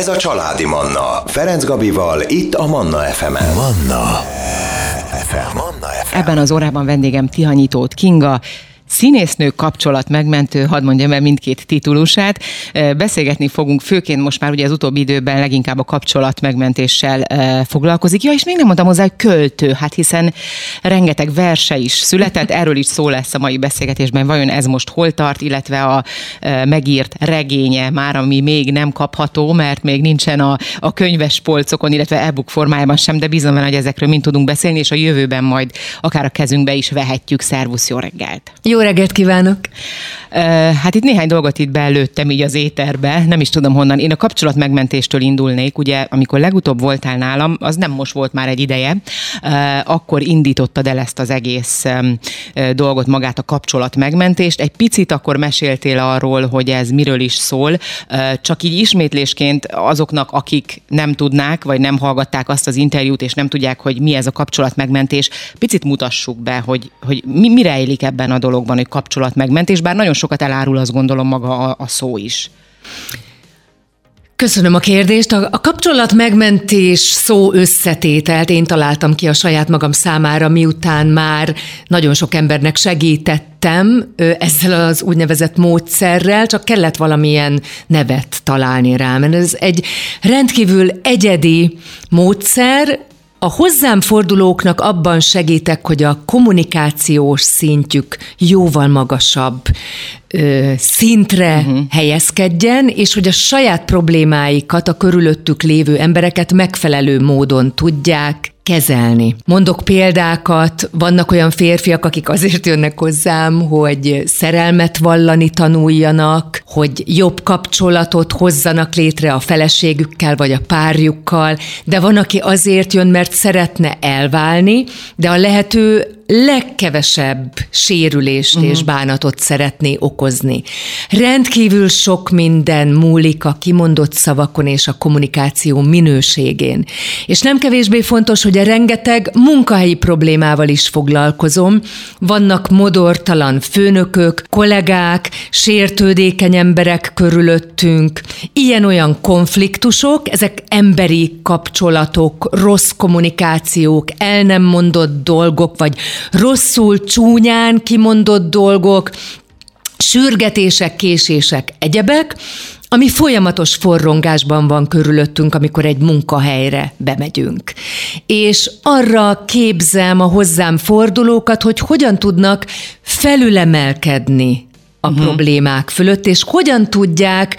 Ez a Családi Manna. Ferenc Gabival, itt a Manna FM-en. Manna FM. Manna FM. Ebben az órában vendégem Tihanyítót Kinga, színésznő kapcsolat megmentő, hadd mondjam el mindkét titulusát. Beszélgetni fogunk, főként most már ugye az utóbbi időben leginkább a kapcsolat megmentéssel foglalkozik. Ja, és még nem mondtam hozzá, hogy költő, hát hiszen rengeteg verse is született, erről is szó lesz a mai beszélgetésben, vajon ez most hol tart, illetve a megírt regénye már, ami még nem kapható, mert még nincsen a, a könyves polcokon, illetve e-book formájában sem, de bízom benne, hogy ezekről mind tudunk beszélni, és a jövőben majd akár a kezünkbe is vehetjük. Szervusz, jó reggelt! Jó reggelt kívánok! Hát itt néhány dolgot itt belőttem így az éterbe, nem is tudom honnan. Én a kapcsolat megmentéstől indulnék, ugye amikor legutóbb voltál nálam, az nem most volt már egy ideje, akkor indítottad el ezt az egész dolgot, magát a kapcsolat megmentést. Egy picit akkor meséltél arról, hogy ez miről is szól, csak így ismétlésként azoknak, akik nem tudnák, vagy nem hallgatták azt az interjút, és nem tudják, hogy mi ez a kapcsolat megmentés, picit mutassuk be, hogy, hogy mi, mi rejlik ebben a dologban van, hogy kapcsolatmegmentés, bár nagyon sokat elárul, azt gondolom maga a, a szó is. Köszönöm a kérdést. A kapcsolat megmentés szó összetételt én találtam ki a saját magam számára, miután már nagyon sok embernek segítettem ezzel az úgynevezett módszerrel, csak kellett valamilyen nevet találni rá, mert ez egy rendkívül egyedi módszer, a hozzám fordulóknak abban segítek, hogy a kommunikációs szintjük jóval magasabb ö, szintre uh-huh. helyezkedjen, és hogy a saját problémáikat, a körülöttük lévő embereket megfelelő módon tudják kezelni. Mondok példákat, vannak olyan férfiak, akik azért jönnek hozzám, hogy szerelmet vallani tanuljanak, hogy jobb kapcsolatot hozzanak létre a feleségükkel vagy a párjukkal, de van, aki azért jön, mert szeretne elválni, de a lehető legkevesebb sérülést uh-huh. és bánatot szeretné okozni. Rendkívül sok minden múlik a kimondott szavakon és a kommunikáció minőségén. És nem kevésbé fontos, hogy a rengeteg munkahelyi problémával is foglalkozom. Vannak modortalan főnökök, kollégák, sértődékeny emberek körülöttünk, ilyen-olyan konfliktusok, ezek emberi kapcsolatok, rossz kommunikációk, el nem mondott dolgok, vagy rosszul, csúnyán kimondott dolgok, sürgetések, késések, egyebek, ami folyamatos forrongásban van körülöttünk, amikor egy munkahelyre bemegyünk. És arra képzem a hozzám fordulókat, hogy hogyan tudnak felülemelkedni a uh-huh. problémák fölött, és hogyan tudják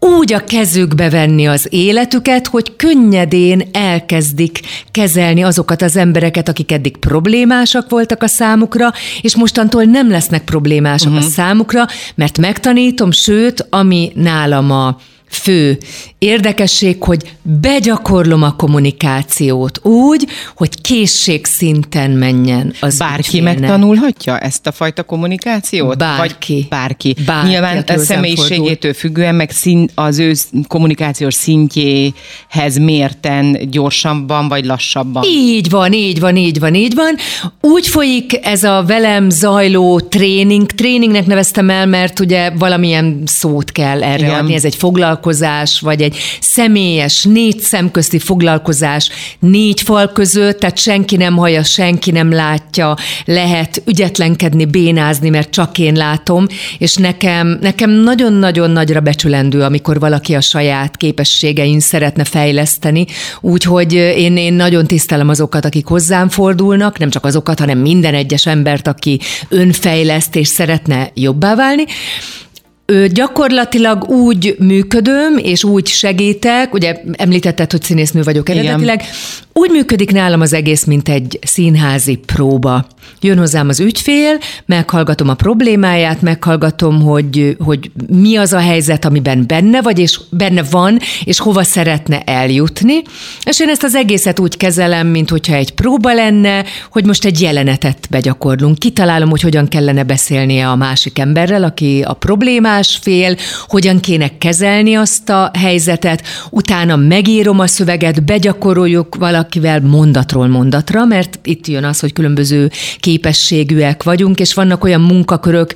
úgy a kezükbe venni az életüket, hogy könnyedén elkezdik kezelni azokat az embereket, akik eddig problémásak voltak a számukra, és mostantól nem lesznek problémásak uh-huh. a számukra, mert megtanítom, sőt, ami nálam a fő érdekesség, hogy begyakorlom a kommunikációt úgy, hogy készségszinten menjen az Bárki ügyfélnek. megtanulhatja ezt a fajta kommunikációt? Bárki. Vagy bárki. bárki Nyilván a személyiségétől függően, meg szín, az ő kommunikációs szintjéhez mérten gyorsabban vagy lassabban. Így van, így van, így van, így van. Úgy folyik ez a velem zajló tréning. Tréningnek neveztem el, mert ugye valamilyen szót kell erre Igen. adni. Ez egy foglalkozás foglalkozás, vagy egy személyes, négy szemközti foglalkozás négy fal között, tehát senki nem hallja, senki nem látja, lehet ügyetlenkedni, bénázni, mert csak én látom, és nekem, nekem nagyon-nagyon nagyra becsülendő, amikor valaki a saját képességein szeretne fejleszteni, úgyhogy én, én nagyon tisztelem azokat, akik hozzám fordulnak, nem csak azokat, hanem minden egyes embert, aki önfejleszt és szeretne jobbá válni, gyakorlatilag úgy működöm, és úgy segítek, ugye említetted, hogy színésznő vagyok eredetileg, Igen. Úgy működik nálam az egész, mint egy színházi próba. Jön hozzám az ügyfél, meghallgatom a problémáját, meghallgatom, hogy, hogy mi az a helyzet, amiben benne vagy, és benne van, és hova szeretne eljutni. És én ezt az egészet úgy kezelem, mint hogyha egy próba lenne, hogy most egy jelenetet begyakorlunk. Kitalálom, hogy hogyan kellene beszélnie a másik emberrel, aki a problémás fél, hogyan kéne kezelni azt a helyzetet, utána megírom a szöveget, begyakoroljuk valakivel mondatról mondatra, mert itt jön az, hogy különböző képességűek vagyunk, és vannak olyan munkakörök,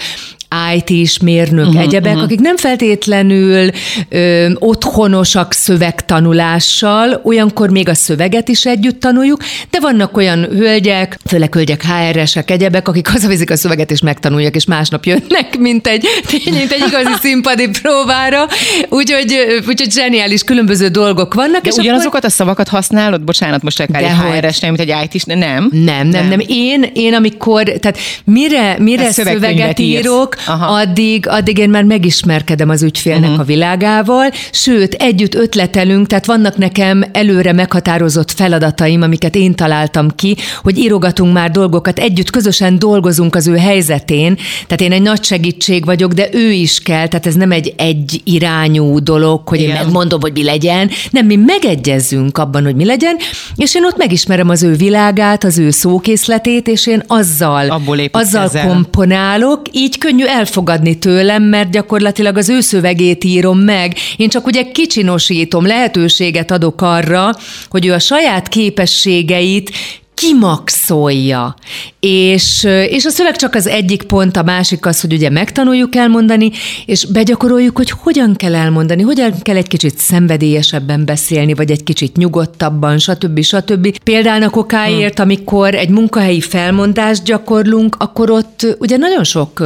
IT-s mérnök, uh-huh, egyebek, uh-huh. akik nem feltétlenül ö, otthonosak szövegtanulással, olyankor még a szöveget is együtt tanuljuk, de vannak olyan hölgyek, főleg hölgyek HR-esek, egyebek, akik hazaviszik a szöveget és megtanulják, és másnap jönnek, mint egy, mint egy igazi színpadi próbára. Úgyhogy, úgyhogy zseniális különböző dolgok vannak. De és ugyanazokat akkor... a szavakat használod? Bocsánat, most akár egy HR-es, nem, mint egy IT-s, nem? Nem, nem, nem. nem. Én, én amikor, tehát mire, mire szöveget írok, addig, addig én már megismerkedem az ügyfélnek uh-huh. a világával, sőt, együtt ötletelünk, tehát vannak nekem előre meghatározott feladataim, amiket én találtam ki, hogy írogatunk már dolgokat, együtt közösen dolgozunk az ő helyzetén, tehát én egy nagy segítség vagyok, de ő is kell, tehát ez nem egy egy irányú dolog, hogy Igen. én megmondom, hogy mi legyen, nem, mi megegyezünk abban, hogy mi legyen, és én ott megismerem az ő világát, az ő szókészletét, és én azzal, azzal komponálok, így könnyű elfogadni tőlem, mert gyakorlatilag az ő szövegét írom meg. Én csak ugye kicsinosítom, lehetőséget adok arra, hogy ő a saját képességeit kimaxolja. És, és a szöveg csak az egyik pont, a másik az, hogy ugye megtanuljuk elmondani, és begyakoroljuk, hogy hogyan kell elmondani, hogyan kell egy kicsit szenvedélyesebben beszélni, vagy egy kicsit nyugodtabban, stb. stb. Például a kokáért, hmm. amikor egy munkahelyi felmondást gyakorlunk, akkor ott ugye nagyon sok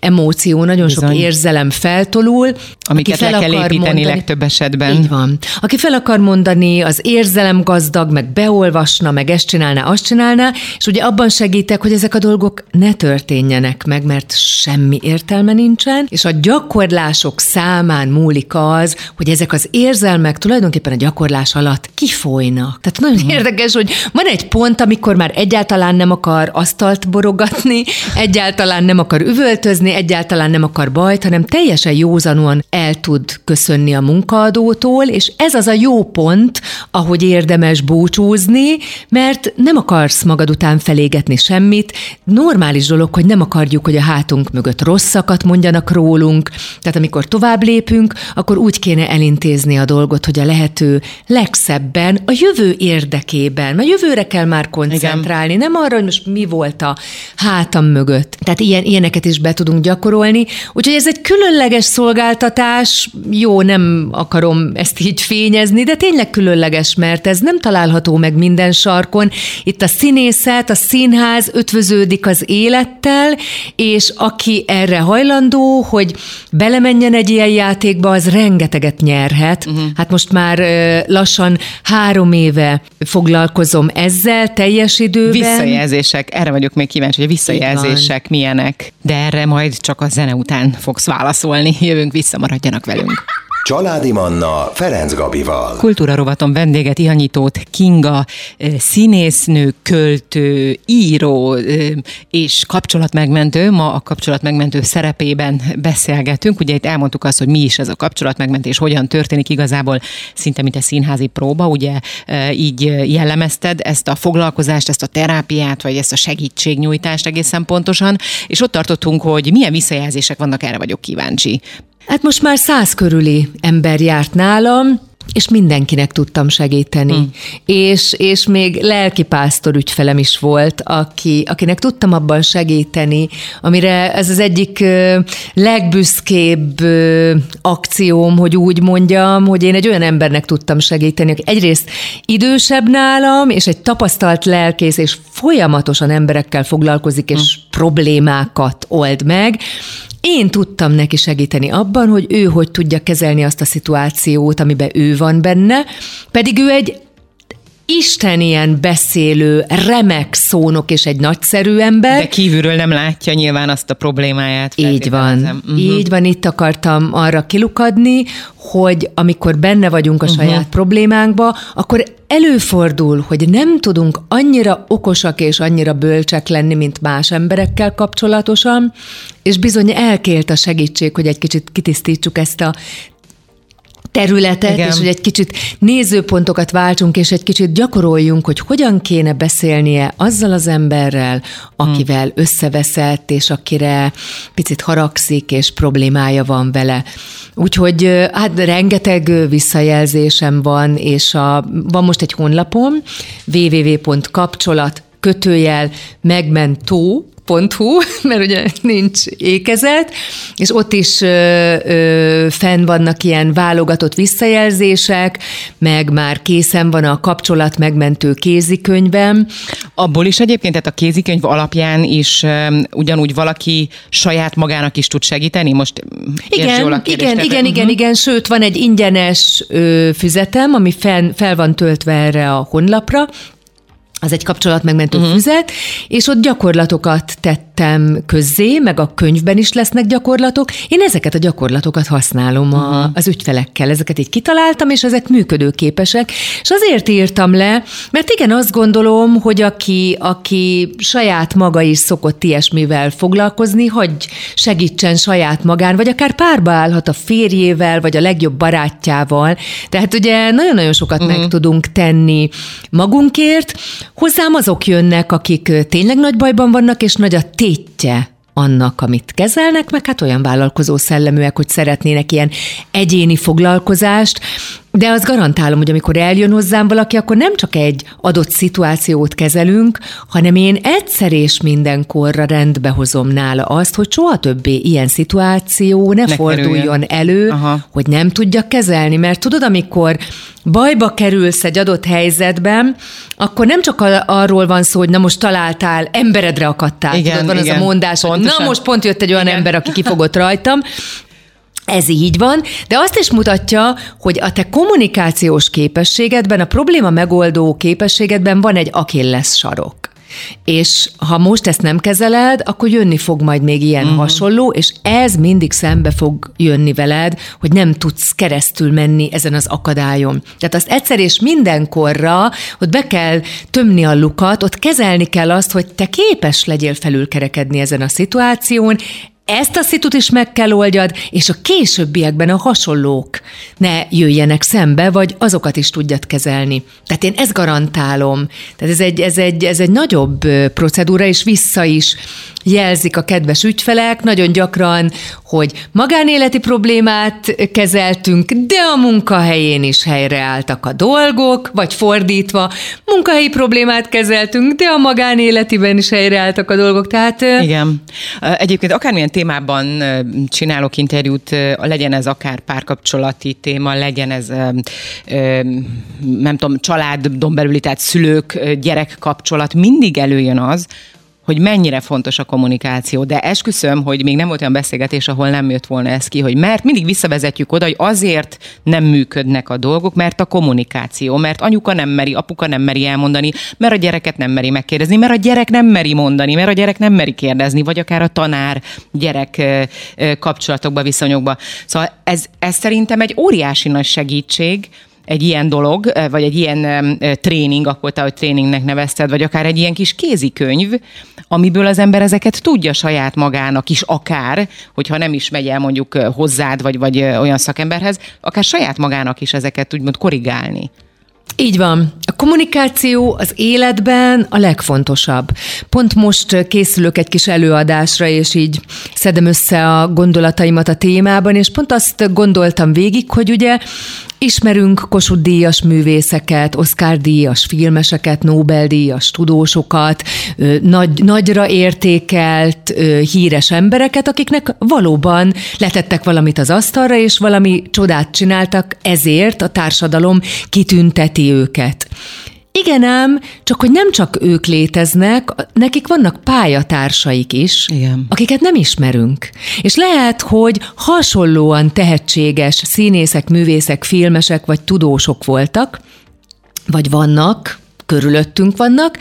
emóció, nagyon Bizony. sok érzelem feltolul. Amiket fel le kell építeni mondani, legtöbb esetben. Így van. Aki fel akar mondani, az érzelem gazdag, meg beolvasna, meg ezt csinálná, azt csinálná, és ugye abban segítek, hogy ezek a dolgok ne történjenek meg, mert semmi értelme nincsen, és a gyakorlások számán múlik az, hogy ezek az érzelmek tulajdonképpen a gyakorlás alatt kifolynak. Tehát nagyon hmm. érdekes, hogy van egy pont, amikor már egyáltalán nem akar asztalt borogatni, egyáltalán nem akar üvöltözni, egyáltalán nem akar bajt, hanem teljesen józanúan el tud köszönni a munkaadótól, és ez az a jó pont, ahogy érdemes búcsúzni, mert nem akarsz magad után felégetni semmit. Normális dolog, hogy nem akarjuk, hogy a hátunk mögött rosszakat mondjanak rólunk. Tehát amikor tovább lépünk, akkor úgy kéne elintézni a dolgot, hogy a lehető legszebben, a jövő érdekében, mert jövőre kell már koncentrálni, Igen. nem arra, hogy most mi volt a hátam mögött. Tehát ilyen, ilyeneket is be tudunk gyakorolni. Úgyhogy ez egy különleges szolgáltatás, jó, nem akarom ezt így fényezni, de tényleg különleges, mert ez nem található meg minden sarkon. Itt a színészet, a színház ötvöződik az élettel, és aki erre hajlandó, hogy belemenjen egy ilyen játékba, az rengeteget nyerhet. Uh-huh. Hát most már lassan három éve foglalkozom ezzel teljes időben. Visszajelzések, erre vagyok még kíváncsi, hogy a visszajelzések milyenek, de erre majd csak a zene után fogsz válaszolni. Jövünk vissza, maradjanak velünk. Családi Manna Ferenc Gabival. Kultúra rovaton vendéget Ihanyitót Kinga, színésznő, költő, író és kapcsolatmegmentő. Ma a kapcsolatmegmentő szerepében beszélgetünk. Ugye itt elmondtuk azt, hogy mi is ez a kapcsolatmegmentés, hogyan történik igazából szinte mint egy színházi próba. Ugye így jellemezted ezt a foglalkozást, ezt a terápiát, vagy ezt a segítségnyújtást egészen pontosan. És ott tartottunk, hogy milyen visszajelzések vannak, erre vagyok kíváncsi. Hát most már száz körüli ember járt nálam, és mindenkinek tudtam segíteni. Hmm. És, és még lelkipásztor ügyfelem is volt, aki, akinek tudtam abban segíteni, amire ez az egyik legbüszkébb akcióm, hogy úgy mondjam, hogy én egy olyan embernek tudtam segíteni, aki egyrészt idősebb nálam, és egy tapasztalt lelkész, és folyamatosan emberekkel foglalkozik, és hmm. Problémákat old meg, én tudtam neki segíteni abban, hogy ő hogy tudja kezelni azt a szituációt, amiben ő van benne, pedig ő egy Isten ilyen beszélő, remek szónok és egy nagyszerű ember. De kívülről nem látja nyilván azt a problémáját. Így van. Uh-huh. Így van, itt akartam arra kilukadni, hogy amikor benne vagyunk a saját uh-huh. problémánkba, akkor előfordul, hogy nem tudunk annyira okosak és annyira bölcsek lenni, mint más emberekkel kapcsolatosan, és bizony elkélt a segítség, hogy egy kicsit kitisztítsuk ezt a területet, Igen. és hogy egy kicsit nézőpontokat váltsunk, és egy kicsit gyakoroljunk, hogy hogyan kéne beszélnie azzal az emberrel, akivel hmm. összeveszett, és akire picit haragszik, és problémája van vele. Úgyhogy hát rengeteg visszajelzésem van, és a, van most egy honlapom, www.kapcsolat kötőjel megmentó, Hu, mert ugye nincs ékezet, és ott is ö, ö, fenn vannak ilyen válogatott visszajelzések, meg már készen van a kapcsolat megmentő kézikönyvem. Abból is egyébként, tehát a kézikönyv alapján is ö, ugyanúgy valaki saját magának is tud segíteni? Most igen, jól a kérdést, igen, igen, igen, uh-huh. igen, sőt van egy ingyenes ö, füzetem, ami fel, fel van töltve erre a honlapra, az egy kapcsolatmegmentő uh-huh. füzet, és ott gyakorlatokat tettem közzé, meg a könyvben is lesznek gyakorlatok. Én ezeket a gyakorlatokat használom uh-huh. a, az ügyfelekkel. Ezeket így kitaláltam, és ezek működőképesek. És azért írtam le, mert igen, azt gondolom, hogy aki, aki saját maga is szokott ilyesmivel foglalkozni, hogy segítsen saját magán, vagy akár párba állhat a férjével, vagy a legjobb barátjával. Tehát ugye nagyon-nagyon sokat uh-huh. meg tudunk tenni magunkért, Hozzám azok jönnek, akik tényleg nagy bajban vannak, és nagy a tétje annak, amit kezelnek, meg hát olyan vállalkozó szelleműek, hogy szeretnének ilyen egyéni foglalkozást, de azt garantálom, hogy amikor eljön hozzám valaki, akkor nem csak egy adott szituációt kezelünk, hanem én egyszer és mindenkorra rendbe hozom nála azt, hogy soha többé ilyen szituáció ne, ne forduljon kerüljön. elő, Aha. hogy nem tudja kezelni. Mert tudod, amikor bajba kerülsz egy adott helyzetben, akkor nem csak arról van szó, hogy na most találtál, emberedre akadtál. Igen, tudod, van igen, az a mondás, hogy na most pont jött egy olyan igen. ember, aki kifogott rajtam, ez így van, de azt is mutatja, hogy a te kommunikációs képességedben, a probléma megoldó képességedben van egy akilles sarok. És ha most ezt nem kezeled, akkor jönni fog majd még ilyen uh-huh. hasonló, és ez mindig szembe fog jönni veled, hogy nem tudsz keresztül menni ezen az akadályon. Tehát azt egyszer és mindenkorra, hogy be kell tömni a lukat, ott kezelni kell azt, hogy te képes legyél felülkerekedni ezen a szituáción, ezt a szitut is meg kell oldjad, és a későbbiekben a hasonlók ne jöjjenek szembe, vagy azokat is tudjad kezelni. Tehát én ezt garantálom. Tehát ez egy, ez egy, ez egy nagyobb procedúra, és vissza is jelzik a kedves ügyfelek nagyon gyakran, hogy magánéleti problémát kezeltünk, de a munkahelyén is helyreálltak a dolgok, vagy fordítva, munkahelyi problémát kezeltünk, de a magánéletiben is helyreálltak a dolgok. Tehát, Igen. Egyébként akármilyen témában csinálok interjút, legyen ez akár párkapcsolati téma, legyen ez nem tudom, családon belüli, tehát szülők, gyerek kapcsolat, mindig előjön az, hogy mennyire fontos a kommunikáció, de esküszöm, hogy még nem volt olyan beszélgetés, ahol nem jött volna ez ki, hogy mert mindig visszavezetjük oda, hogy azért nem működnek a dolgok, mert a kommunikáció, mert anyuka nem meri, apuka nem meri elmondani, mert a gyereket nem meri megkérdezni, mert a gyerek nem meri mondani, mert a gyerek nem meri kérdezni, vagy akár a tanár gyerek kapcsolatokba, viszonyokba. Szóval ez, ez szerintem egy óriási nagy segítség, egy ilyen dolog, vagy egy ilyen tréning, akkor te, hogy tréningnek nevezted, vagy akár egy ilyen kis kézikönyv, amiből az ember ezeket tudja saját magának is akár, hogyha nem is megy el mondjuk hozzád, vagy, vagy olyan szakemberhez, akár saját magának is ezeket úgymond korrigálni. Így van. A kommunikáció az életben a legfontosabb. Pont most készülök egy kis előadásra, és így szedem össze a gondolataimat a témában, és pont azt gondoltam végig, hogy ugye Ismerünk Kossuth díjas művészeket, Oscar díjas filmeseket, Nobel-díjas tudósokat, nagy, nagyra értékelt, híres embereket, akiknek valóban letettek valamit az asztalra, és valami csodát csináltak, ezért a társadalom kitünteti őket. Igen ám, csak hogy nem csak ők léteznek, nekik vannak pályatársaik is, Igen. akiket nem ismerünk. És lehet, hogy hasonlóan tehetséges színészek, művészek, filmesek vagy tudósok voltak, vagy vannak, körülöttünk vannak,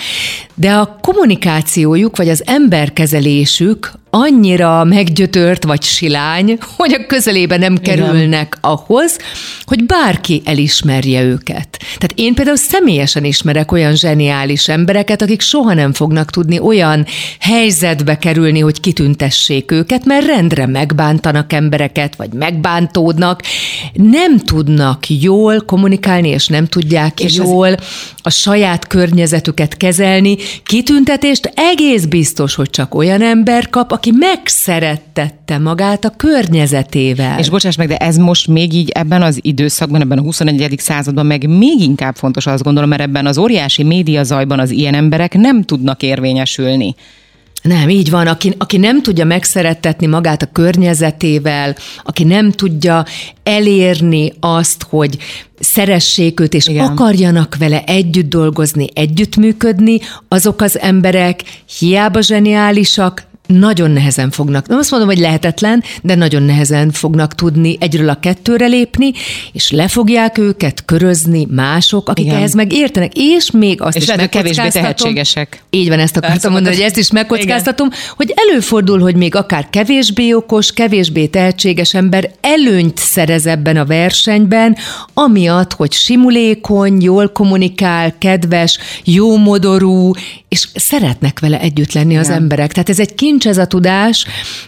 de a kommunikációjuk vagy az emberkezelésük annyira meggyötört vagy silány, hogy a közelébe nem kerülnek Igen. ahhoz, hogy bárki elismerje őket. Tehát én például személyesen ismerek olyan zseniális embereket, akik soha nem fognak tudni olyan helyzetbe kerülni, hogy kitüntessék őket, mert rendre megbántanak embereket, vagy megbántódnak, nem tudnak jól kommunikálni, és nem tudják és jól ez... a saját környezetüket kezelni. Kitüntetést egész biztos, hogy csak olyan ember kap, aki megszerettette magát a környezetével. És bocsáss meg, de ez most még így ebben az időszakban, ebben a 21. században meg még inkább fontos, azt gondolom, mert ebben az óriási médiazajban az ilyen emberek nem tudnak érvényesülni. Nem, így van. Aki, aki nem tudja megszerettetni magát a környezetével, aki nem tudja elérni azt, hogy szeressék őt, és Igen. akarjanak vele együtt dolgozni, együttműködni, azok az emberek hiába zseniálisak, nagyon nehezen fognak, nem azt mondom, hogy lehetetlen, de nagyon nehezen fognak tudni egyről a kettőre lépni, és le fogják őket körözni mások, akik Igen. ehhez meg értenek, és még azt és is lehet, kevésbé tehetségesek. Így van, ezt akartam mondani, hogy ezt is megkockáztatom, Igen. hogy előfordul, hogy még akár kevésbé okos, kevésbé tehetséges ember előnyt szerez ebben a versenyben, amiatt, hogy simulékony, jól kommunikál, kedves, jómodorú, és szeretnek vele együtt lenni az Igen. emberek. Tehát ez egy kincs ez a tudás,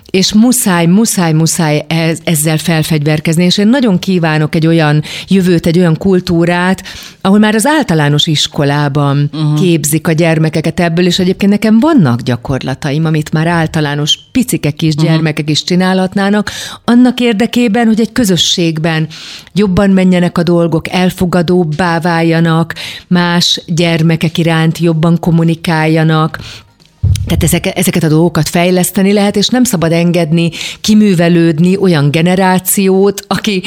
és muszáj, muszáj, muszáj ez, ezzel felfegyverkezni, és én nagyon kívánok egy olyan jövőt, egy olyan kultúrát, ahol már az általános iskolában uh-huh. képzik a gyermekeket ebből, és egyébként nekem vannak gyakorlataim, amit már általános picike kis uh-huh. gyermekek is csinálhatnának, annak érdekében, hogy egy közösségben jobban menjenek a dolgok, elfogadóbbá váljanak, más gyermekek iránt jobban kommunikáljanak, tehát ezek, ezeket a dolgokat fejleszteni lehet, és nem szabad engedni, kiművelődni olyan generációt, aki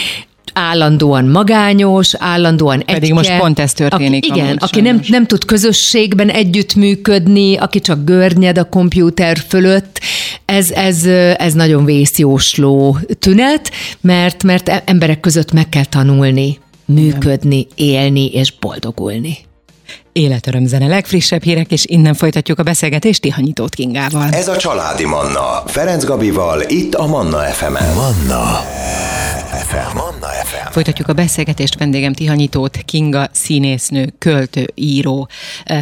állandóan magányos, állandóan egyke. Pedig most pont ez történik. Aki, igen, aki nem, nem tud közösségben együttműködni, aki csak görnyed a kompjúter fölött, ez, ez, ez nagyon vészjósló tünet, mert, mert emberek között meg kell tanulni, működni, élni és boldogulni. Életörömzene legfrissebb hírek, és innen folytatjuk a beszélgetést Tihanyítót Kingával. Ez a Családi Manna. Ferenc Gabival, itt a Manna FM-en. Manna FM. Manna FM. Folytatjuk a beszélgetést, vendégem Tihanyítót, Kinga, színésznő, költő, író,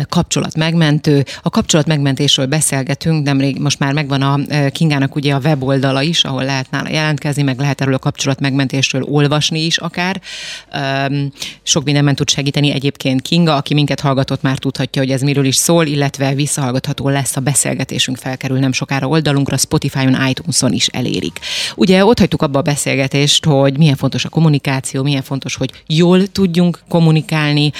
kapcsolat megmentő. A kapcsolat megmentésről beszélgetünk, nemrég most már megvan a Kingának ugye a weboldala is, ahol lehet nála jelentkezni, meg lehet erről a kapcsolat megmentésről olvasni is akár. Sok mindenben tud segíteni egyébként Kinga, aki minket hallgatott, már tudhatja, hogy ez miről is szól, illetve visszahallgatható lesz a beszélgetésünk, felkerül nem sokára oldalunkra, Spotify-on, iTunes-on is elérik. Ugye ott hagytuk abba a beszélgetést, hogy milyen fontos a kommunikáció, milyen fontos, hogy jól tudjunk kommunikálni,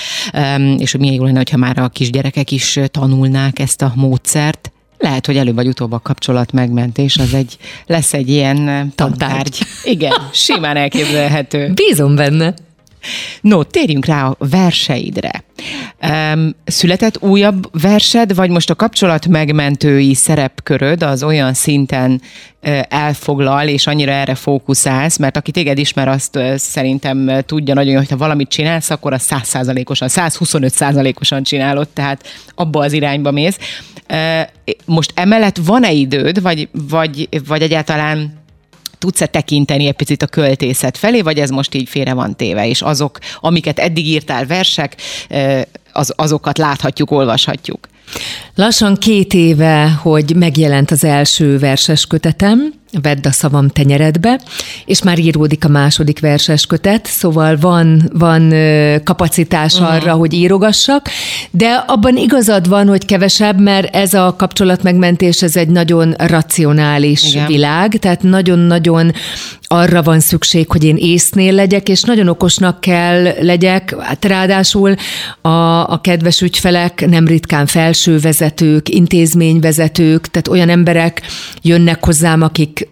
és hogy milyen jó lenne, ha már a kisgyerekek is tanulnák ezt a módszert. Lehet, hogy előbb vagy utóbb a kapcsolat megmentés, az egy, lesz egy ilyen tantárgy. Igen, simán elképzelhető. Bízom benne. No, térjünk rá a verseidre. Um, született újabb versed, vagy most a kapcsolat megmentői szerepköröd az olyan szinten elfoglal, és annyira erre fókuszálsz, mert aki téged ismer, azt szerintem tudja nagyon, hogy ha valamit csinálsz, akkor a 100%-osan, 125%-osan csinálod, tehát abba az irányba mész. Most emellett van-e időd, vagy, vagy, vagy egyáltalán tudsz-e tekinteni egy picit a költészet felé, vagy ez most így félre van téve, és azok, amiket eddig írtál versek, az, azokat láthatjuk, olvashatjuk? Lassan két éve, hogy megjelent az első verses kötetem, Vedd a szavam tenyeredbe, és már íródik a második verses kötet, szóval van, van kapacitás uh-huh. arra, hogy írogassak, de abban igazad van, hogy kevesebb, mert ez a kapcsolatmegmentés, ez egy nagyon racionális Igen. világ, tehát nagyon-nagyon arra van szükség, hogy én észnél legyek, és nagyon okosnak kell legyek, hát ráadásul a, a kedves ügyfelek nem ritkán felsővezetők, intézményvezetők, tehát olyan emberek jönnek hozzám, akik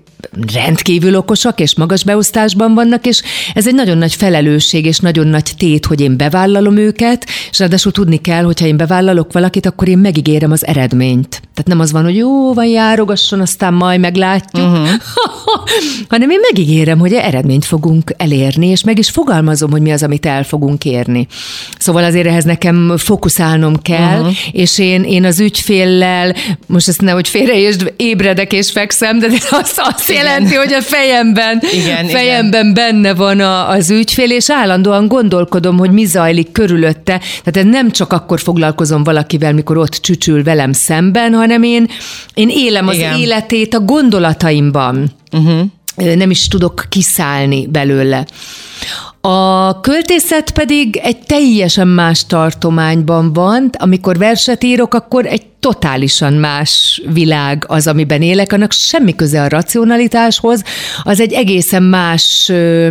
rendkívül okosak és magas beosztásban vannak, és ez egy nagyon nagy felelősség és nagyon nagy tét, hogy én bevállalom őket, és ráadásul tudni kell, hogyha én bevállalok valakit, akkor én megígérem az eredményt. Tehát nem az van, hogy jó, van járogasson, aztán majd meglátjuk, uh-huh. hanem én megígérem, hogy eredményt fogunk elérni, és meg is fogalmazom, hogy mi az, amit el fogunk érni. Szóval azért ehhez nekem fókuszálnom kell, uh-huh. és én, én az ügyféllel, most ezt nehogy félreértsd, ébredek és fekszem, de azt, azt jelenti, hogy a fejemben, igen, fejemben igen. benne van a, az ügyfél, és állandóan gondolkodom, hogy mi zajlik körülötte. Tehát nem csak akkor foglalkozom valakivel, mikor ott csücsül velem szemben, hanem én, én élem igen. az életét a gondolataimban. Uh-huh. Nem is tudok kiszállni belőle. A költészet pedig egy teljesen más tartományban van. Amikor verset írok, akkor egy totálisan más világ az, amiben élek, annak semmi köze a racionalitáshoz, az egy egészen más ö,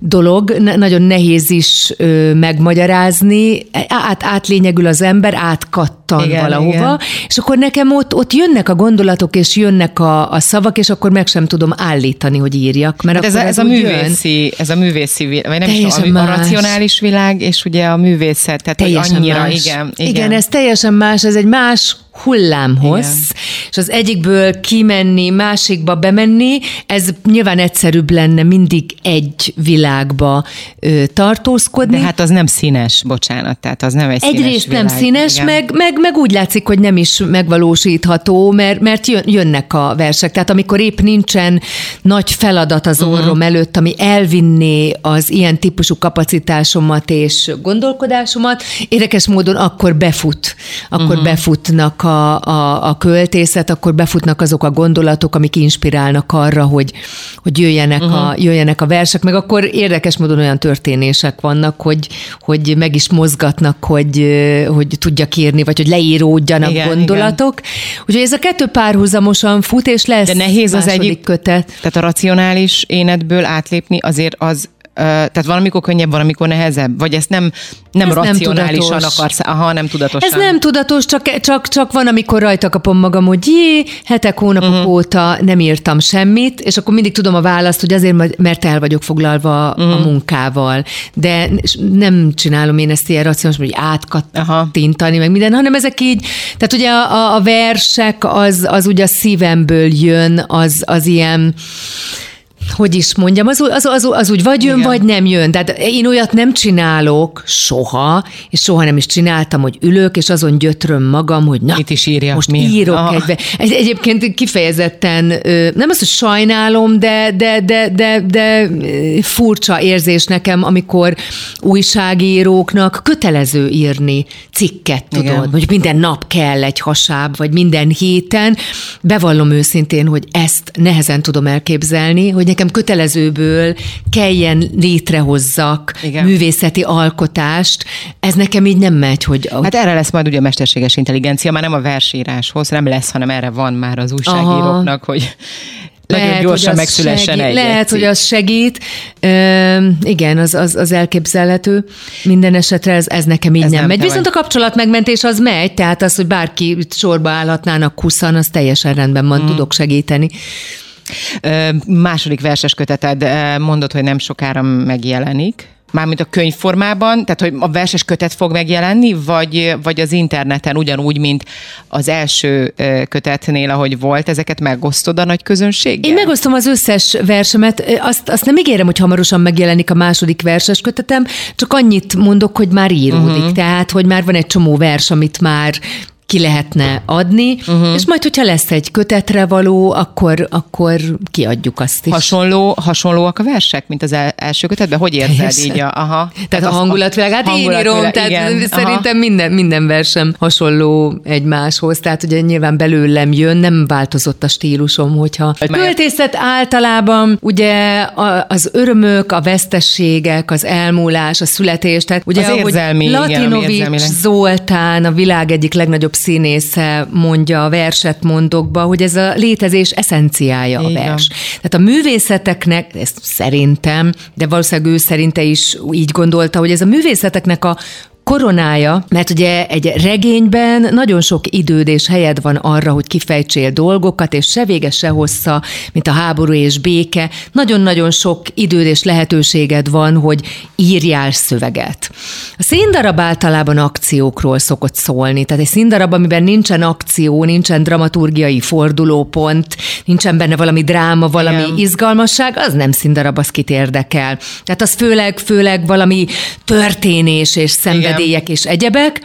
dolog, nagyon nehéz is ö, megmagyarázni, át, átlényegül az ember, átkattan igen, valahova, igen. és akkor nekem ott, ott jönnek a gondolatok, és jönnek a, a szavak, és akkor meg sem tudom állítani, hogy írjak. Mert hát ez, a, ez, a művészi, jön. ez a művészi, vagy nem teljesen is a, a racionális világ, és ugye a művészet, tehát teljesen annyira, más. igen, igen. Igen, ez teljesen más, ez egy más hullámhoz, Igen. és az egyikből kimenni, másikba bemenni, ez nyilván egyszerűbb lenne mindig egy világba ö, tartózkodni. De hát az nem színes, bocsánat, tehát az nem egy Egyrészt színes világ. nem színes, meg, meg, meg úgy látszik, hogy nem is megvalósítható, mert, mert jönnek a versek. Tehát amikor épp nincsen nagy feladat az orrom uh-huh. előtt, ami elvinné az ilyen típusú kapacitásomat és gondolkodásomat, érdekes módon akkor befut, akkor uh-huh. befutnak a, a, a költészet, akkor befutnak azok a gondolatok, amik inspirálnak arra, hogy, hogy jöjjenek, uh-huh. a, mhm. jöjjenek a versek, meg akkor érdekes módon olyan történések vannak, hogy, hogy meg is mozgatnak, hogy, hogy tudjak írni, vagy hogy leíródjanak igen, gondolatok. Igen. Úgyhogy ez a kettő párhuzamosan fut, és lesz De nehéz az egyik kötet. Tehát a racionális énetből átlépni azért az tehát valamikor könnyebb, valamikor nehezebb? Vagy ezt nem, nem ez racionálisan nem akarsz? Aha, nem tudatosan. Ez nem tudatos, csak, csak, csak van, amikor rajta kapom magam, hogy jé, hetek, hónapok uh-huh. óta nem írtam semmit, és akkor mindig tudom a választ, hogy azért, mert el vagyok foglalva uh-huh. a mhm. munkával. De nem csinálom én ezt ilyen racionális, hogy átkattintani, meg minden, hanem ezek így, tehát ugye a, a versek az, az ugye a szívemből jön, az, az ilyen hogy is mondjam, az, az, az, az úgy vagy jön, Igen. vagy nem jön. Tehát én olyat nem csinálok soha, és soha nem is csináltam, hogy ülök, és azon gyötröm magam, hogy na, Itt is írja, most mi? írok ah. egybe. Egy, egyébként kifejezetten, nem az, hogy sajnálom, de, de, de, de, de furcsa érzés nekem, amikor újságíróknak kötelező írni cikket, tudod, Igen. hogy minden nap kell egy hasáb, vagy minden héten. Bevallom őszintén, hogy ezt nehezen tudom elképzelni, hogy nekem kötelezőből kelljen létrehozzak Igen. művészeti alkotást, ez nekem így nem megy, hogy... Hát erre lesz majd ugye a mesterséges intelligencia, már nem a versíráshoz, nem lesz, hanem erre van már az újságíróknak, Aha. hogy lehet, nagyon gyorsan hogy megszülessen egy Lehet, hogy az segít. Ö, igen, az, az, az elképzelhető. Minden esetre ez, ez nekem így ez nem, nem megy. Viszont a kapcsolatmegmentés az megy, tehát az, hogy bárki sorba állhatnának kuszan, az teljesen rendben van, mm. tudok segíteni. Második verses köteted mondod, hogy nem sokára megjelenik. Mármint a könyvformában, tehát hogy a verses kötet fog megjelenni, vagy, vagy az interneten ugyanúgy, mint az első kötetnél, ahogy volt, ezeket megosztod a nagy közönséggel? Én megosztom az összes versemet, azt, azt nem ígérem, hogy hamarosan megjelenik a második verses kötetem, csak annyit mondok, hogy már íródik, uh-huh. tehát hogy már van egy csomó vers, amit már ki lehetne adni, uh-huh. és majd, hogyha lesz egy kötetre való, akkor, akkor kiadjuk azt is. Hasonló, hasonlóak a versek, mint az el, első kötetben? Hogy érzed Teljesen. így? A, aha. Tehát, tehát a hangulatvilág, hát én írom, tehát igen, szerintem minden, minden versem hasonló egymáshoz, tehát ugye nyilván belőlem jön, nem változott a stílusom, hogyha a költészet általában ugye az örömök, a vesztességek, az elmúlás, a születés, tehát ugye az érzelmi, ahogy Latinovics Zoltán, a világ egyik legnagyobb színésze mondja a verset mondokba, hogy ez a létezés eszenciája a vers. Tehát a művészeteknek, ezt szerintem, de valószínűleg ő szerinte is így gondolta, hogy ez a művészeteknek a koronája, mert ugye egy regényben nagyon sok időd és helyed van arra, hogy kifejtsél dolgokat, és se vége, se hossza, mint a háború és béke. Nagyon-nagyon sok időd és lehetőséged van, hogy írjál szöveget. A színdarab általában akciókról szokott szólni, tehát egy színdarab, amiben nincsen akció, nincsen dramaturgiai fordulópont, nincsen benne valami dráma, valami Igen. izgalmasság, az nem színdarab, az kit érdekel. Tehát az főleg, főleg valami történés és szenvedés szenvedélyek és egyebek.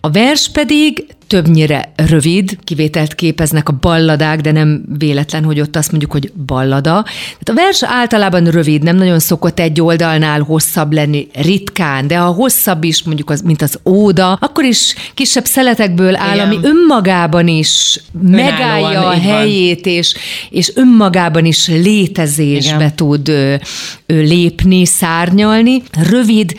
A vers pedig többnyire rövid, kivételt képeznek a balladák, de nem véletlen, hogy ott azt mondjuk, hogy ballada. Tehát a vers általában rövid, nem nagyon szokott egy oldalnál hosszabb lenni, ritkán, de ha hosszabb is, mondjuk az, mint az óda, akkor is kisebb szeletekből áll, Igen. ami önmagában is Önállóan, megállja a helyét, és, és önmagában is létezésbe Igen. tud ö, ö, lépni, szárnyalni. Rövid,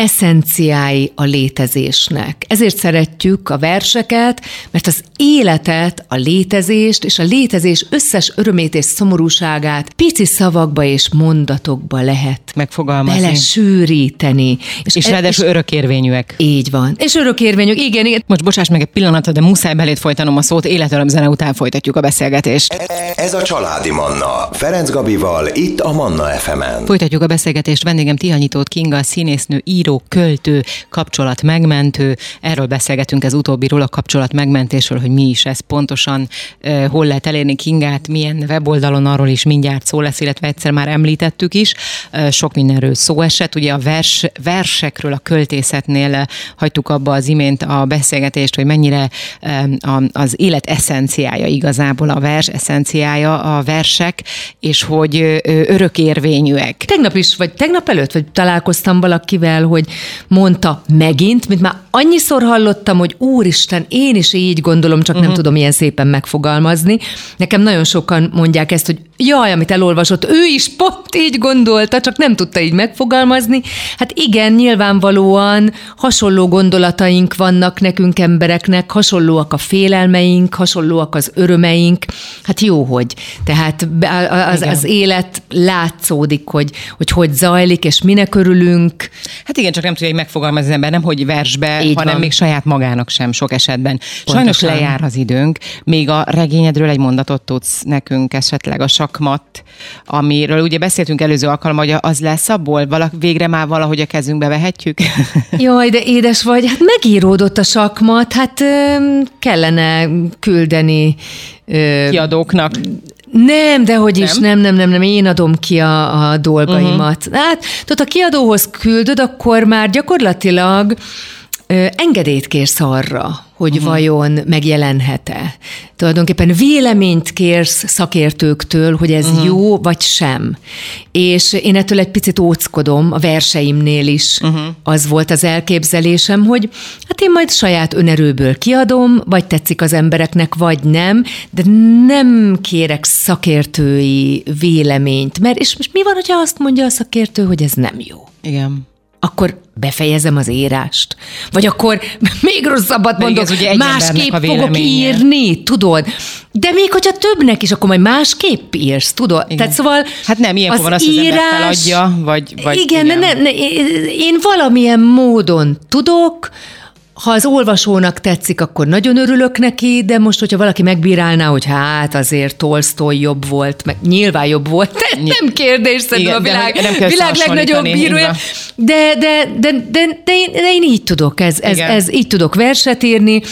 eszenciái a létezésnek. Ezért szeretjük a verseket, mert az életet, a létezést és a létezés összes örömét és szomorúságát pici szavakba és mondatokba lehet megfogalmazni. Belesűríteni. És, és e- ráadásul örökérvényűek. Így van. És örökérvényűek, igen, igen. Most bocsáss meg egy pillanatot, de muszáj belét folytanom a szót, életöröm zene után folytatjuk a beszélgetést. Ez a Családi Manna. Ferenc Gabival, itt a Manna FM-en. Folytatjuk a beszélgetést. Vendégem Tihanyítót Kinga, színésznő, író, költő, kapcsolat megmentő. Erről beszélgetünk ez utóbbiról, a kapcsolat megmentésről, hogy mi is ez pontosan, hol lehet elérni Kingát, milyen weboldalon, arról is mindjárt szó lesz, illetve egyszer már említettük is. Sok mindenről szó esett. Ugye a vers, versekről, a költészetnél hagytuk abba az imént a beszélgetést, hogy mennyire az élet eszenciája igazából a vers, eszenciája a versek, és hogy örökérvényűek. Tegnap is, vagy tegnap előtt, vagy találkoztam valakivel, hogy mondta megint, mint már annyiszor hallottam, hogy úristen, én is így gondolom, csak uh-huh. nem mhm. tudom ilyen szépen megfogalmazni. Nekem nagyon sokan mondják ezt, hogy jaj, amit elolvasott, ő is pont így gondolta, csak nem tudta így megfogalmazni. Hát igen, nyilvánvalóan hasonló gondolataink vannak nekünk embereknek, hasonlóak a félelmeink, hasonlóak az örömeink. Hát jó, hogy. Tehát az, az élet látszódik, hogy, hogy hogy zajlik, és minek örülünk. Hát igen, csak nem tudja megfogalmazni az ember, nem hogy versbe, így hanem van. még saját magának sem sok esetben. Pontosan. Sajnos lejár az időnk. Még a regényedről egy mondatot tudsz nekünk esetleg a sakmat, amiről ugye beszéltünk előző alkalommal, hogy az lesz abból, valak, végre már valahogy a kezünkbe vehetjük? Jaj, de édes vagy, hát megíródott a sakmat, hát kellene küldeni kiadóknak. Nem, de hogy is, nem, nem, nem, nem, én adom ki a, a dolgaimat. Uh-huh. Hát, tudod, ha kiadóhoz küldöd, akkor már gyakorlatilag engedélyt kérsz arra, hogy uh-huh. vajon megjelenhet-e. Tulajdonképpen véleményt kérsz szakértőktől, hogy ez uh-huh. jó vagy sem. És én ettől egy picit óckodom, a verseimnél is uh-huh. az volt az elképzelésem, hogy hát én majd saját önerőből kiadom, vagy tetszik az embereknek, vagy nem, de nem kérek szakértői véleményt, mert és most mi van, hogyha azt mondja a szakértő, hogy ez nem jó? Igen akkor befejezem az írást. Vagy akkor még rosszabbat Pedig mondok, ugye másképp fogok írni, tudod? De még hogyha többnek is, akkor majd másképp írsz, tudod? Igen. Tehát szóval Hát nem, ilyen van az, írás, az feladja, vagy, vagy igen, igen. Ne, ne, én valamilyen módon tudok, ha az olvasónak tetszik, akkor nagyon örülök neki, de most, hogyha valaki megbírálná, hogy hát azért Tolstoy jobb volt, meg nyilván jobb volt, nem kérdés, szerintem a világ, nem világ legnagyobb bírója, de, de, de, de, de, én, de én így tudok, ez, ez, ez, így tudok verset írni,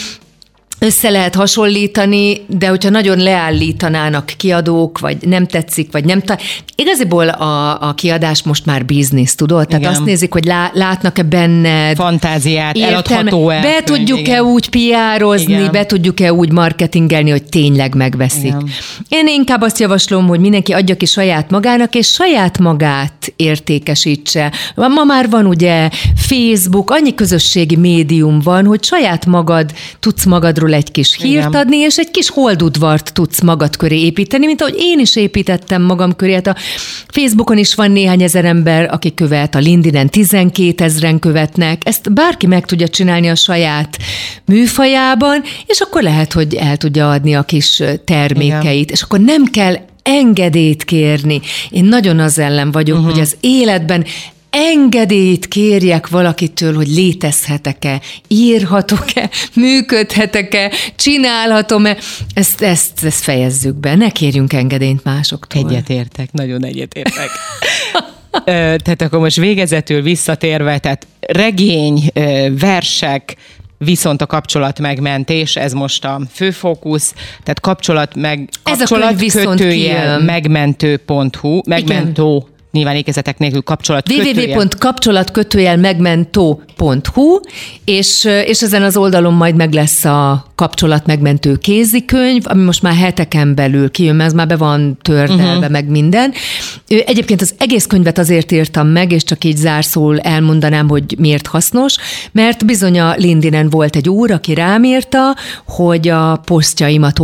össze lehet hasonlítani, de hogyha nagyon leállítanának kiadók, vagy nem tetszik, vagy nem... Ta- Igaziból a, a kiadás most már biznisz, tudod? Tehát Igen. azt nézik, hogy lá, látnak-e benne fantáziát, eladható-e. Be tudjuk-e úgy piározni, be tudjuk-e úgy marketingelni, hogy tényleg megveszik. Igen. Én inkább azt javaslom, hogy mindenki adja ki saját magának, és saját magát értékesítse. Ma már van ugye Facebook, annyi közösségi médium van, hogy saját magad tudsz magadról arról egy kis hírt Igen. adni, és egy kis holdudvart tudsz magad köré építeni, mint ahogy én is építettem magam köré. Hát a Facebookon is van néhány ezer ember, aki követ, a LinkedIn-en 12 ezeren követnek. Ezt bárki meg tudja csinálni a saját műfajában, és akkor lehet, hogy el tudja adni a kis termékeit, Igen. és akkor nem kell engedélyt kérni. Én nagyon az ellen vagyok, uh-huh. hogy az életben engedélyt kérjek valakitől, hogy létezhetek-e, írhatok-e, működhetek-e, csinálhatom-e, ezt, ezt, ezt fejezzük be, ne kérjünk engedélyt másoktól. Egyetértek, nagyon egyetértek. tehát akkor most végezetül visszatérve, tehát regény, versek, viszont a kapcsolat megmentés, ez most a főfókusz, tehát kapcsolat meg, kapcsolat ez a kötője megmentő.hu, megmentó nyilván ékezetek nélkül kapcsolat www.kapcsolatkötőjelmegmentó.hu és, és ezen az oldalon majd meg lesz a kapcsolatmegmentő kézikönyv, ami most már heteken belül kijön, mert ez már be van tördelve, uh-huh. meg minden. Egyébként az egész könyvet azért írtam meg, és csak így zárszól elmondanám, hogy miért hasznos, mert bizony a Lindinen volt egy úr, aki rám írta, hogy a posztjaimat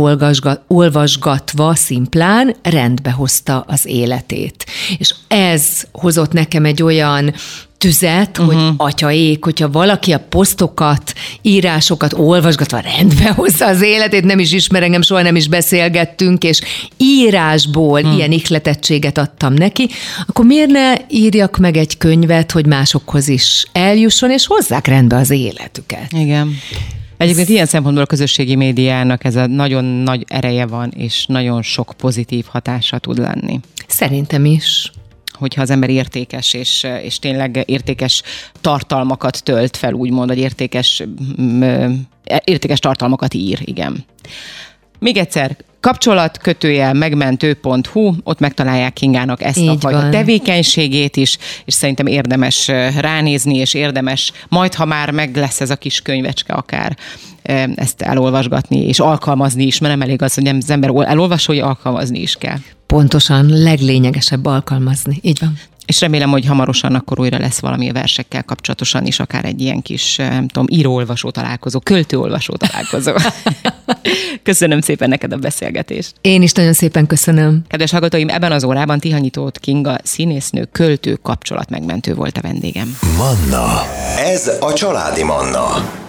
olvasgatva szimplán rendbe hozta az életét. És ez hozott nekem egy olyan tüzet, uh-huh. hogy mhm. atyaék, hogyha valaki a posztokat, írásokat olvasgatva rendbe hozza az életét, nem is ismer engem, soha nem is beszélgettünk, és írásból uh-huh. ilyen ihletettséget adtam neki, akkor miért ne írjak meg egy könyvet, hogy másokhoz is eljusson, és hozzák rendbe az életüket. Igen. Egyébként ilyen szempontból a közösségi médiának ez a nagyon nagy ereje van, és nagyon sok pozitív hatása tud lenni. Szerintem is hogyha az ember értékes, és, és tényleg értékes tartalmakat tölt fel, úgymond, vagy értékes, értékes tartalmakat ír, igen. Még egyszer, kapcsolat kötőjel megmentő.hu, ott megtalálják Kingának ezt Így a fajta van. tevékenységét is, és szerintem érdemes ránézni, és érdemes, majd ha már meg lesz ez a kis könyvecske akár, ezt elolvasgatni, és alkalmazni is, mert nem elég az, hogy az ember elolvasója, alkalmazni is kell. Pontosan, leglényegesebb alkalmazni. Így van. És remélem, hogy hamarosan akkor újra lesz valami a versekkel kapcsolatosan is, akár egy ilyen kis, nem tudom, író-olvasó találkozó, költő-olvasó találkozó. köszönöm szépen neked a beszélgetést. Én is nagyon szépen köszönöm. Kedves hallgatóim, ebben az órában Tihanyítót Kinga színésznő, költő, kapcsolat megmentő volt a vendégem. Manna. Ez a családi Manna.